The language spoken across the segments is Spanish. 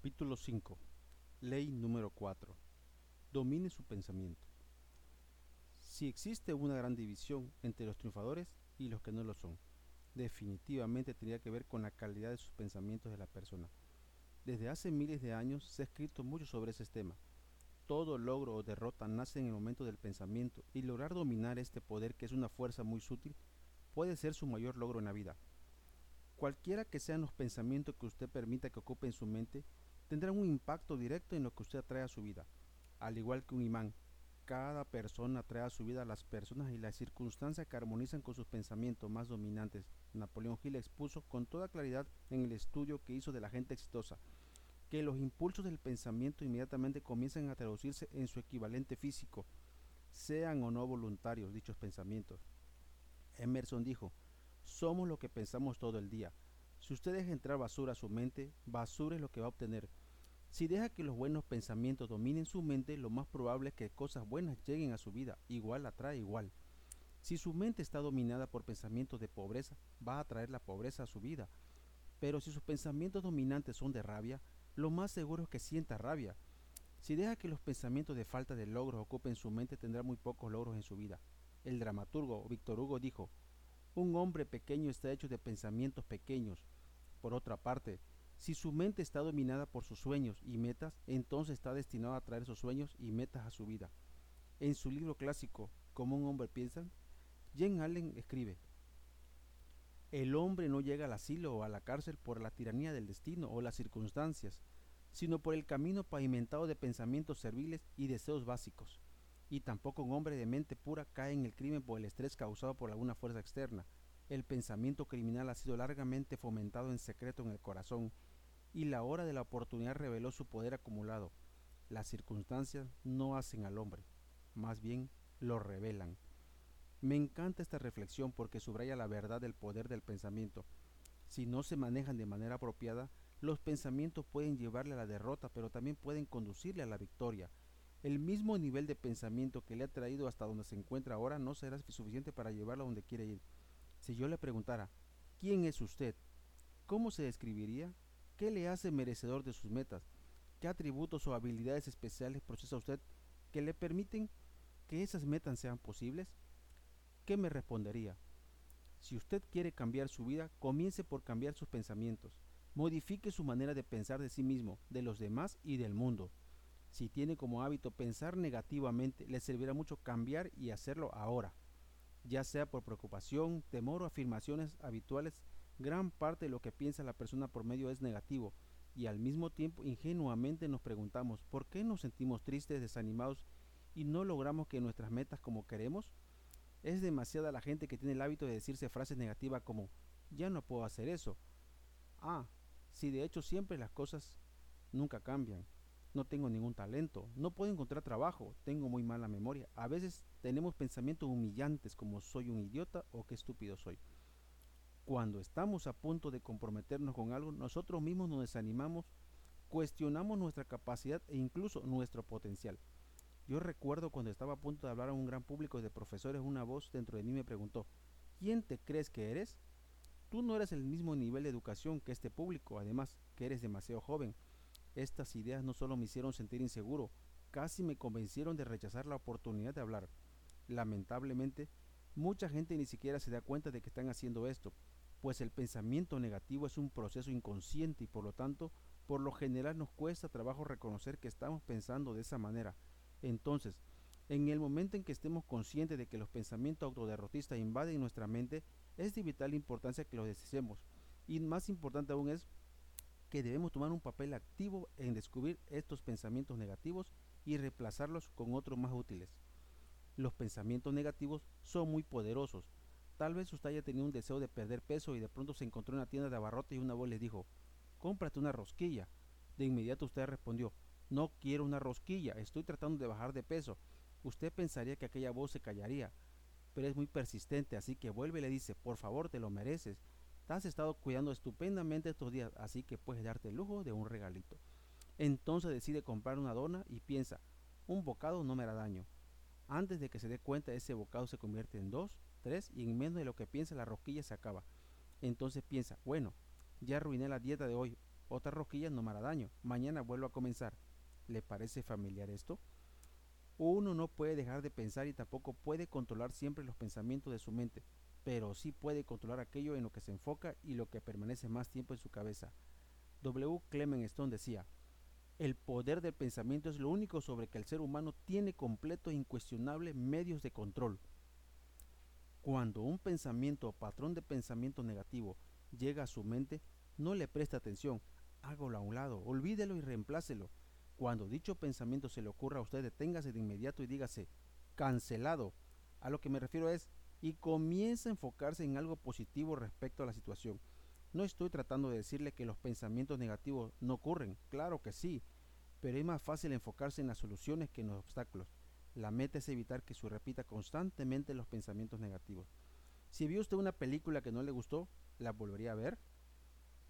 Capítulo 5. Ley número 4. Domine su pensamiento. Si existe una gran división entre los triunfadores y los que no lo son, definitivamente tendría que ver con la calidad de sus pensamientos de la persona. Desde hace miles de años se ha escrito mucho sobre ese tema. Todo logro o derrota nace en el momento del pensamiento y lograr dominar este poder que es una fuerza muy sutil puede ser su mayor logro en la vida. Cualquiera que sean los pensamientos que usted permita que ocupen su mente, tendrán un impacto directo en lo que usted atrae a su vida. Al igual que un imán, cada persona atrae a su vida a las personas y las circunstancias que armonizan con sus pensamientos más dominantes. Napoleón Hill expuso con toda claridad en el estudio que hizo de la gente exitosa que los impulsos del pensamiento inmediatamente comienzan a traducirse en su equivalente físico, sean o no voluntarios dichos pensamientos. Emerson dijo, somos lo que pensamos todo el día. Si usted deja entrar basura a su mente, basura es lo que va a obtener. Si deja que los buenos pensamientos dominen su mente, lo más probable es que cosas buenas lleguen a su vida. Igual atrae igual. Si su mente está dominada por pensamientos de pobreza, va a atraer la pobreza a su vida. Pero si sus pensamientos dominantes son de rabia, lo más seguro es que sienta rabia. Si deja que los pensamientos de falta de logros ocupen su mente, tendrá muy pocos logros en su vida. El dramaturgo Víctor Hugo dijo, un hombre pequeño está hecho de pensamientos pequeños. Por otra parte, si su mente está dominada por sus sueños y metas, entonces está destinado a traer esos sueños y metas a su vida. En su libro clásico, Como un hombre piensa, Jen Allen escribe, El hombre no llega al asilo o a la cárcel por la tiranía del destino o las circunstancias, sino por el camino pavimentado de pensamientos serviles y deseos básicos y tampoco un hombre de mente pura cae en el crimen por el estrés causado por alguna fuerza externa. El pensamiento criminal ha sido largamente fomentado en secreto en el corazón, y la hora de la oportunidad reveló su poder acumulado. Las circunstancias no hacen al hombre, más bien lo revelan. Me encanta esta reflexión porque subraya la verdad del poder del pensamiento. Si no se manejan de manera apropiada, los pensamientos pueden llevarle a la derrota, pero también pueden conducirle a la victoria. El mismo nivel de pensamiento que le ha traído hasta donde se encuentra ahora no será suficiente para llevarlo a donde quiere ir. Si yo le preguntara, ¿quién es usted? ¿Cómo se describiría? ¿Qué le hace merecedor de sus metas? ¿Qué atributos o habilidades especiales procesa usted que le permiten que esas metas sean posibles? ¿Qué me respondería? Si usted quiere cambiar su vida, comience por cambiar sus pensamientos. Modifique su manera de pensar de sí mismo, de los demás y del mundo. Si tiene como hábito pensar negativamente, le servirá mucho cambiar y hacerlo ahora. Ya sea por preocupación, temor o afirmaciones habituales, gran parte de lo que piensa la persona por medio es negativo y al mismo tiempo ingenuamente nos preguntamos ¿por qué nos sentimos tristes, desanimados y no logramos que nuestras metas como queremos? Es demasiada la gente que tiene el hábito de decirse frases negativas como ya no puedo hacer eso. Ah, si de hecho siempre las cosas nunca cambian no tengo ningún talento, no puedo encontrar trabajo, tengo muy mala memoria. A veces tenemos pensamientos humillantes como soy un idiota o qué estúpido soy. Cuando estamos a punto de comprometernos con algo, nosotros mismos nos desanimamos, cuestionamos nuestra capacidad e incluso nuestro potencial. Yo recuerdo cuando estaba a punto de hablar a un gran público de profesores, una voz dentro de mí me preguntó, ¿quién te crees que eres? Tú no eres el mismo nivel de educación que este público, además que eres demasiado joven estas ideas no solo me hicieron sentir inseguro, casi me convencieron de rechazar la oportunidad de hablar. Lamentablemente, mucha gente ni siquiera se da cuenta de que están haciendo esto, pues el pensamiento negativo es un proceso inconsciente y por lo tanto, por lo general nos cuesta trabajo reconocer que estamos pensando de esa manera. Entonces, en el momento en que estemos conscientes de que los pensamientos autoderrotistas invaden nuestra mente, es de vital importancia que los desechemos. Y más importante aún es que debemos tomar un papel activo en descubrir estos pensamientos negativos y reemplazarlos con otros más útiles. Los pensamientos negativos son muy poderosos. Tal vez usted haya tenido un deseo de perder peso y de pronto se encontró en una tienda de abarrotes y una voz le dijo, cómprate una rosquilla. De inmediato usted respondió, no quiero una rosquilla, estoy tratando de bajar de peso. Usted pensaría que aquella voz se callaría, pero es muy persistente, así que vuelve y le dice, por favor, te lo mereces, has estado cuidando estupendamente estos días, así que puedes darte el lujo de un regalito. Entonces decide comprar una dona y piensa, un bocado no me hará daño. Antes de que se dé cuenta, ese bocado se convierte en dos, tres y en menos de lo que piensa la rosquilla se acaba. Entonces piensa, bueno, ya arruiné la dieta de hoy, otra rosquilla no me hará daño, mañana vuelvo a comenzar. ¿Le parece familiar esto? Uno no puede dejar de pensar y tampoco puede controlar siempre los pensamientos de su mente, pero sí puede controlar aquello en lo que se enfoca y lo que permanece más tiempo en su cabeza. W. Clement Stone decía, el poder del pensamiento es lo único sobre que el ser humano tiene completo e incuestionable medios de control. Cuando un pensamiento o patrón de pensamiento negativo llega a su mente, no le preste atención, hágalo a un lado, olvídelo y reemplácelo. Cuando dicho pensamiento se le ocurra a usted, deténgase de inmediato y dígase, cancelado. A lo que me refiero es, y comienza a enfocarse en algo positivo respecto a la situación. No estoy tratando de decirle que los pensamientos negativos no ocurren, claro que sí, pero es más fácil enfocarse en las soluciones que en los obstáculos. La meta es evitar que se repita constantemente los pensamientos negativos. Si vio usted una película que no le gustó, ¿la volvería a ver?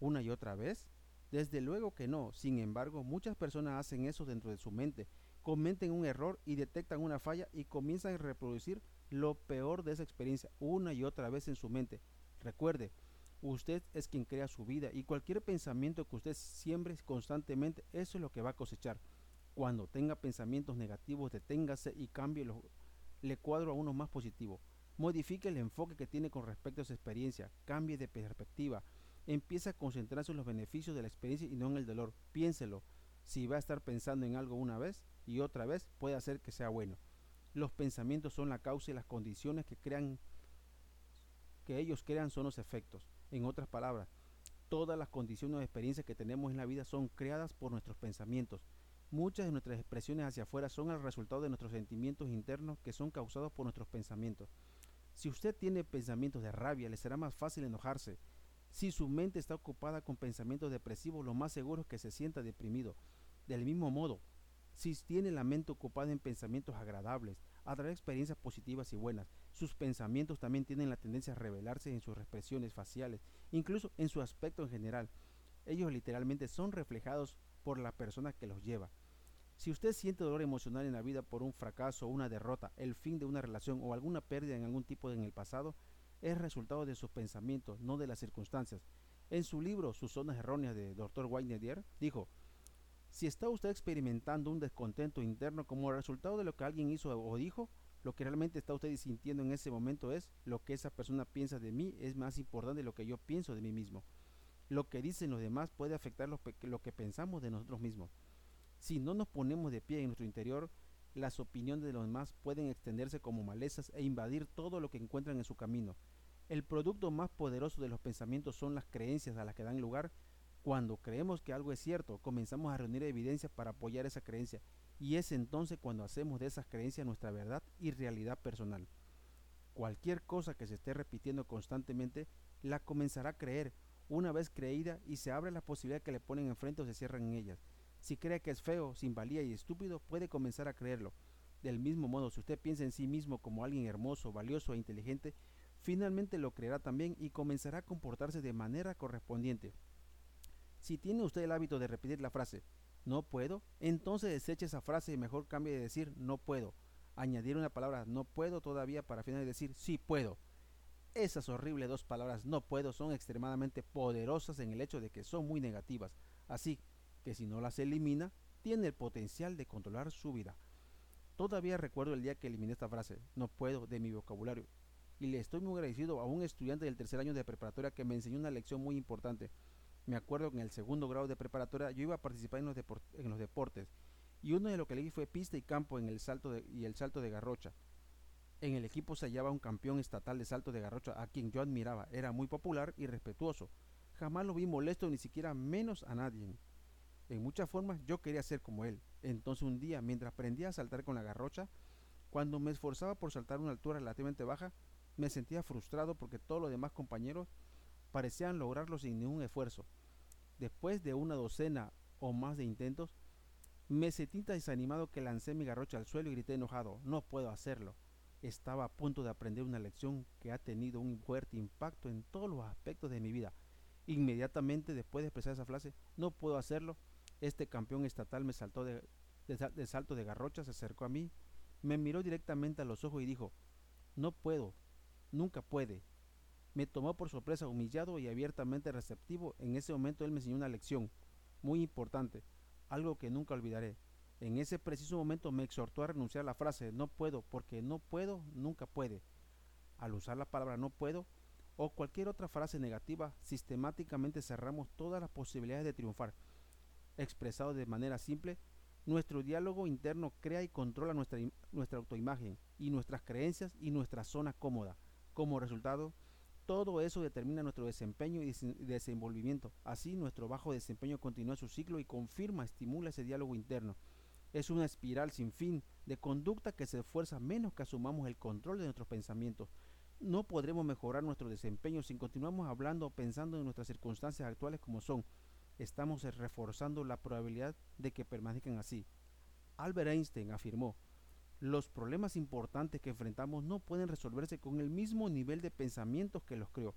¿Una y otra vez? Desde luego que no. Sin embargo, muchas personas hacen eso dentro de su mente. Cometen un error y detectan una falla y comienzan a reproducir lo peor de esa experiencia una y otra vez en su mente. Recuerde, usted es quien crea su vida y cualquier pensamiento que usted siembre constantemente, eso es lo que va a cosechar. Cuando tenga pensamientos negativos, deténgase y cambie le cuadro a uno más positivo. Modifique el enfoque que tiene con respecto a esa experiencia, cambie de perspectiva, empieza a concentrarse en los beneficios de la experiencia y no en el dolor. Piénselo. Si va a estar pensando en algo una vez y otra vez, puede hacer que sea bueno. Los pensamientos son la causa y las condiciones que crean que ellos crean son los efectos. En otras palabras, todas las condiciones o experiencias que tenemos en la vida son creadas por nuestros pensamientos. Muchas de nuestras expresiones hacia afuera son el resultado de nuestros sentimientos internos que son causados por nuestros pensamientos. Si usted tiene pensamientos de rabia, le será más fácil enojarse. Si su mente está ocupada con pensamientos depresivos, lo más seguro es que se sienta deprimido. Del mismo modo, si tiene la mente ocupada en pensamientos agradables, atrae experiencias positivas y buenas. Sus pensamientos también tienen la tendencia a revelarse en sus expresiones faciales, incluso en su aspecto en general. Ellos literalmente son reflejados por la persona que los lleva. Si usted siente dolor emocional en la vida por un fracaso, una derrota, el fin de una relación o alguna pérdida en algún tipo de en el pasado, es resultado de sus pensamientos, no de las circunstancias. En su libro Sus zonas erróneas de Dr. Weinedier dijo, si está usted experimentando un descontento interno como resultado de lo que alguien hizo o dijo, lo que realmente está usted sintiendo en ese momento es lo que esa persona piensa de mí es más importante de lo que yo pienso de mí mismo. Lo que dicen los demás puede afectar lo, lo que pensamos de nosotros mismos. Si no nos ponemos de pie en nuestro interior, las opiniones de los demás pueden extenderse como malezas e invadir todo lo que encuentran en su camino. El producto más poderoso de los pensamientos son las creencias a las que dan lugar cuando creemos que algo es cierto, comenzamos a reunir evidencias para apoyar esa creencia y es entonces cuando hacemos de esas creencias nuestra verdad y realidad personal. Cualquier cosa que se esté repitiendo constantemente la comenzará a creer una vez creída y se abre la posibilidad que le ponen enfrente o se cierran en ellas. Si cree que es feo, sin valía y estúpido, puede comenzar a creerlo. Del mismo modo, si usted piensa en sí mismo como alguien hermoso, valioso e inteligente, finalmente lo creerá también y comenzará a comportarse de manera correspondiente. Si tiene usted el hábito de repetir la frase no puedo, entonces deseche esa frase y mejor cambie de decir no puedo. Añadir una palabra no puedo todavía para finalmente decir sí puedo. Esas horribles dos palabras no puedo son extremadamente poderosas en el hecho de que son muy negativas, así que si no las elimina, tiene el potencial de controlar su vida. Todavía recuerdo el día que eliminé esta frase, no puedo, de mi vocabulario, y le estoy muy agradecido a un estudiante del tercer año de preparatoria que me enseñó una lección muy importante. Me acuerdo que en el segundo grado de preparatoria yo iba a participar en los, en los deportes y uno de lo que elegí fue pista y campo en el salto y el salto de garrocha. En el equipo se hallaba un campeón estatal de salto de garrocha a quien yo admiraba. Era muy popular y respetuoso. Jamás lo vi molesto ni siquiera menos a nadie. En muchas formas yo quería ser como él. Entonces un día, mientras aprendía a saltar con la garrocha, cuando me esforzaba por saltar una altura relativamente baja, me sentía frustrado porque todos los demás compañeros parecían lograrlo sin ningún esfuerzo. Después de una docena o más de intentos, me sentí tan desanimado que lancé mi garrocha al suelo y grité enojado, no puedo hacerlo. Estaba a punto de aprender una lección que ha tenido un fuerte impacto en todos los aspectos de mi vida. Inmediatamente después de expresar esa frase, no puedo hacerlo, este campeón estatal me saltó de, de salto de garrocha, se acercó a mí, me miró directamente a los ojos y dijo, no puedo, nunca puede, me tomó por sorpresa, humillado y abiertamente receptivo. En ese momento él me enseñó una lección. muy importante, algo que nunca olvidaré. En ese preciso momento me exhortó a renunciar a la frase no puedo, porque no puedo, nunca puede. Al usar la palabra no puedo o cualquier otra frase negativa, sistemáticamente cerramos todas las posibilidades de triunfar. Expresado de manera simple, nuestro diálogo interno crea y controla nuestra, nuestra autoimagen y nuestras creencias y nuestra zona cómoda. Como resultado, todo eso determina nuestro desempeño y desenvolvimiento. Así, nuestro bajo desempeño continúa su ciclo y confirma, estimula ese diálogo interno. Es una espiral sin fin de conducta que se esfuerza menos que asumamos el control de nuestros pensamientos. No podremos mejorar nuestro desempeño si continuamos hablando o pensando en nuestras circunstancias actuales como son. Estamos reforzando la probabilidad de que permanezcan así. Albert Einstein afirmó, los problemas importantes que enfrentamos no pueden resolverse con el mismo nivel de pensamientos que los creó.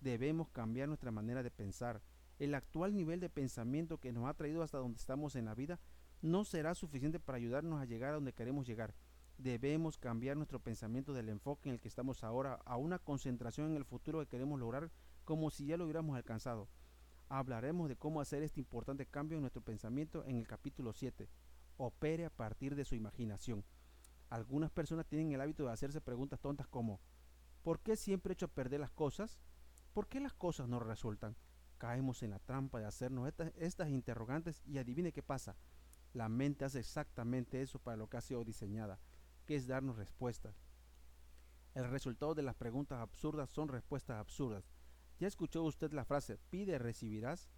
Debemos cambiar nuestra manera de pensar. El actual nivel de pensamiento que nos ha traído hasta donde estamos en la vida no será suficiente para ayudarnos a llegar a donde queremos llegar. Debemos cambiar nuestro pensamiento del enfoque en el que estamos ahora a una concentración en el futuro que queremos lograr como si ya lo hubiéramos alcanzado. Hablaremos de cómo hacer este importante cambio en nuestro pensamiento en el capítulo 7. Opere a partir de su imaginación. Algunas personas tienen el hábito de hacerse preguntas tontas como ¿por qué siempre he hecho perder las cosas? ¿Por qué las cosas no resultan? Caemos en la trampa de hacernos estas, estas interrogantes y adivine qué pasa la mente hace exactamente eso para lo que ha sido diseñada, que es darnos respuestas. El resultado de las preguntas absurdas son respuestas absurdas. ¿Ya escuchó usted la frase pide recibirás?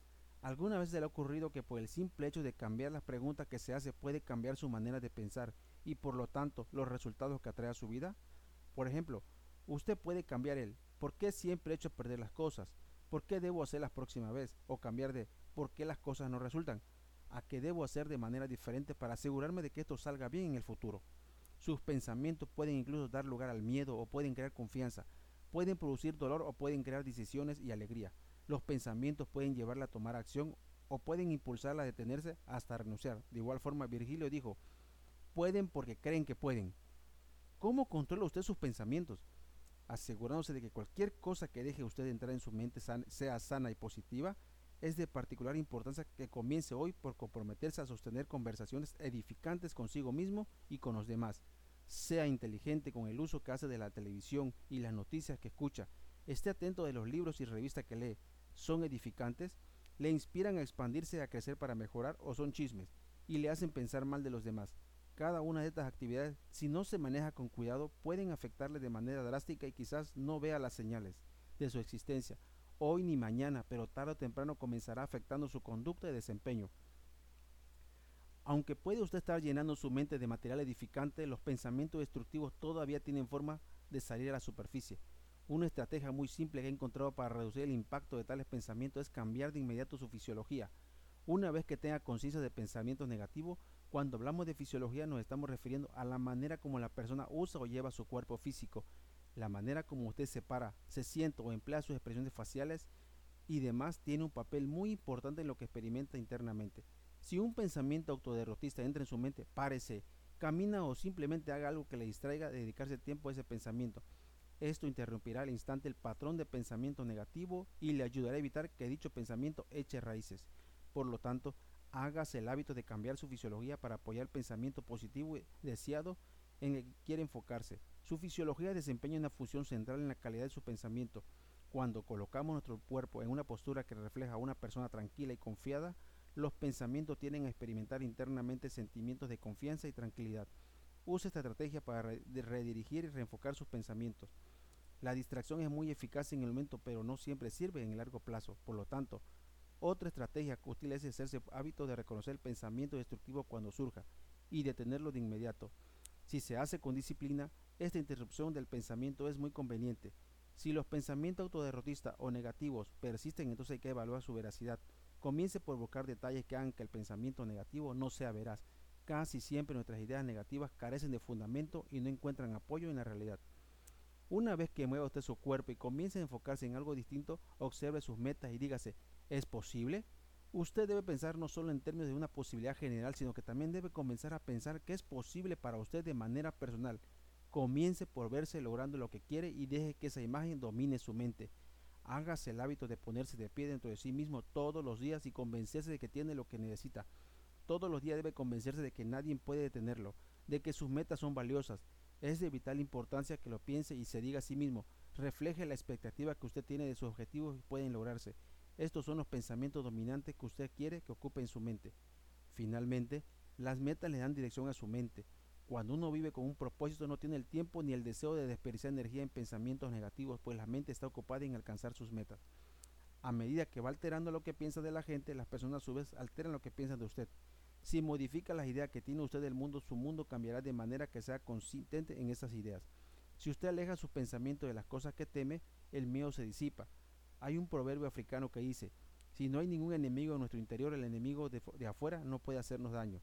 ¿Alguna vez le ha ocurrido que por el simple hecho de cambiar las preguntas que se hace puede cambiar su manera de pensar y por lo tanto los resultados que atrae a su vida? Por ejemplo, usted puede cambiar el ¿por qué siempre he hecho perder las cosas? ¿Por qué debo hacer la próxima vez? O cambiar de ¿por qué las cosas no resultan? a qué debo hacer de manera diferente para asegurarme de que esto salga bien en el futuro. Sus pensamientos pueden incluso dar lugar al miedo o pueden crear confianza, pueden producir dolor o pueden crear decisiones y alegría. Los pensamientos pueden llevarla a tomar acción o pueden impulsarla a detenerse hasta renunciar. De igual forma, Virgilio dijo, pueden porque creen que pueden. ¿Cómo controla usted sus pensamientos? Asegurándose de que cualquier cosa que deje usted entrar en su mente sea sana y positiva, es de particular importancia que comience hoy por comprometerse a sostener conversaciones edificantes consigo mismo y con los demás. Sea inteligente con el uso que hace de la televisión y las noticias que escucha. Esté atento de los libros y revistas que lee. ¿Son edificantes? ¿Le inspiran a expandirse y a crecer para mejorar o son chismes? Y le hacen pensar mal de los demás. Cada una de estas actividades, si no se maneja con cuidado, pueden afectarle de manera drástica y quizás no vea las señales de su existencia hoy ni mañana, pero tarde o temprano comenzará afectando su conducta y desempeño. Aunque puede usted estar llenando su mente de material edificante, los pensamientos destructivos todavía tienen forma de salir a la superficie. Una estrategia muy simple que he encontrado para reducir el impacto de tales pensamientos es cambiar de inmediato su fisiología. Una vez que tenga conciencia de pensamientos negativos, cuando hablamos de fisiología nos estamos refiriendo a la manera como la persona usa o lleva su cuerpo físico, la manera como usted se para, se siente o emplea sus expresiones faciales y demás tiene un papel muy importante en lo que experimenta internamente. Si un pensamiento autoderrotista entra en su mente, párese, camina o simplemente haga algo que le distraiga de dedicarse tiempo a ese pensamiento. Esto interrumpirá al instante el patrón de pensamiento negativo y le ayudará a evitar que dicho pensamiento eche raíces. Por lo tanto, hágase el hábito de cambiar su fisiología para apoyar el pensamiento positivo deseado en el que quiere enfocarse. Su fisiología desempeña una función central en la calidad de su pensamiento. Cuando colocamos nuestro cuerpo en una postura que refleja a una persona tranquila y confiada, los pensamientos tienden a experimentar internamente sentimientos de confianza y tranquilidad. Use esta estrategia para redirigir y reenfocar sus pensamientos. La distracción es muy eficaz en el momento, pero no siempre sirve en el largo plazo. Por lo tanto, otra estrategia útil es hacerse hábito de reconocer el pensamiento destructivo cuando surja y detenerlo de inmediato. Si se hace con disciplina, esta interrupción del pensamiento es muy conveniente. Si los pensamientos autoderrotistas o negativos persisten, entonces hay que evaluar su veracidad. Comience por buscar detalles que hagan que el pensamiento negativo no sea veraz. Casi siempre nuestras ideas negativas carecen de fundamento y no encuentran apoyo en la realidad. Una vez que mueva usted su cuerpo y comience a enfocarse en algo distinto, observe sus metas y dígase, ¿es posible? Usted debe pensar no solo en términos de una posibilidad general, sino que también debe comenzar a pensar que es posible para usted de manera personal Comience por verse logrando lo que quiere y deje que esa imagen domine su mente. Hágase el hábito de ponerse de pie dentro de sí mismo todos los días y convencerse de que tiene lo que necesita. Todos los días debe convencerse de que nadie puede detenerlo, de que sus metas son valiosas. Es de vital importancia que lo piense y se diga a sí mismo, refleje la expectativa que usted tiene de sus objetivos y pueden lograrse. Estos son los pensamientos dominantes que usted quiere que ocupen su mente. Finalmente, las metas le dan dirección a su mente. Cuando uno vive con un propósito no tiene el tiempo ni el deseo de desperdiciar energía en pensamientos negativos, pues la mente está ocupada en alcanzar sus metas. A medida que va alterando lo que piensa de la gente, las personas a su vez alteran lo que piensan de usted. Si modifica las ideas que tiene usted del mundo, su mundo cambiará de manera que sea consistente en esas ideas. Si usted aleja su pensamiento de las cosas que teme, el miedo se disipa. Hay un proverbio africano que dice, si no hay ningún enemigo en nuestro interior, el enemigo de, de afuera no puede hacernos daño.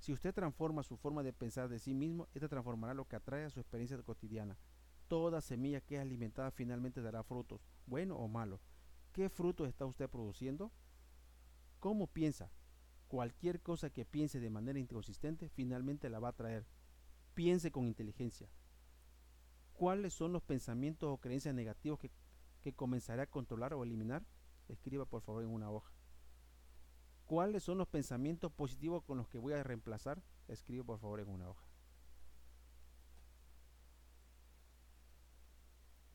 Si usted transforma su forma de pensar de sí mismo, esta transformará lo que atrae a su experiencia cotidiana. Toda semilla que es alimentada finalmente dará frutos, bueno o malo. ¿Qué frutos está usted produciendo? ¿Cómo piensa? Cualquier cosa que piense de manera inconsistente finalmente la va a traer. Piense con inteligencia. ¿Cuáles son los pensamientos o creencias negativos que, que comenzará a controlar o eliminar? Escriba por favor en una hoja. ¿Cuáles son los pensamientos positivos con los que voy a reemplazar? Escribe por favor en una hoja.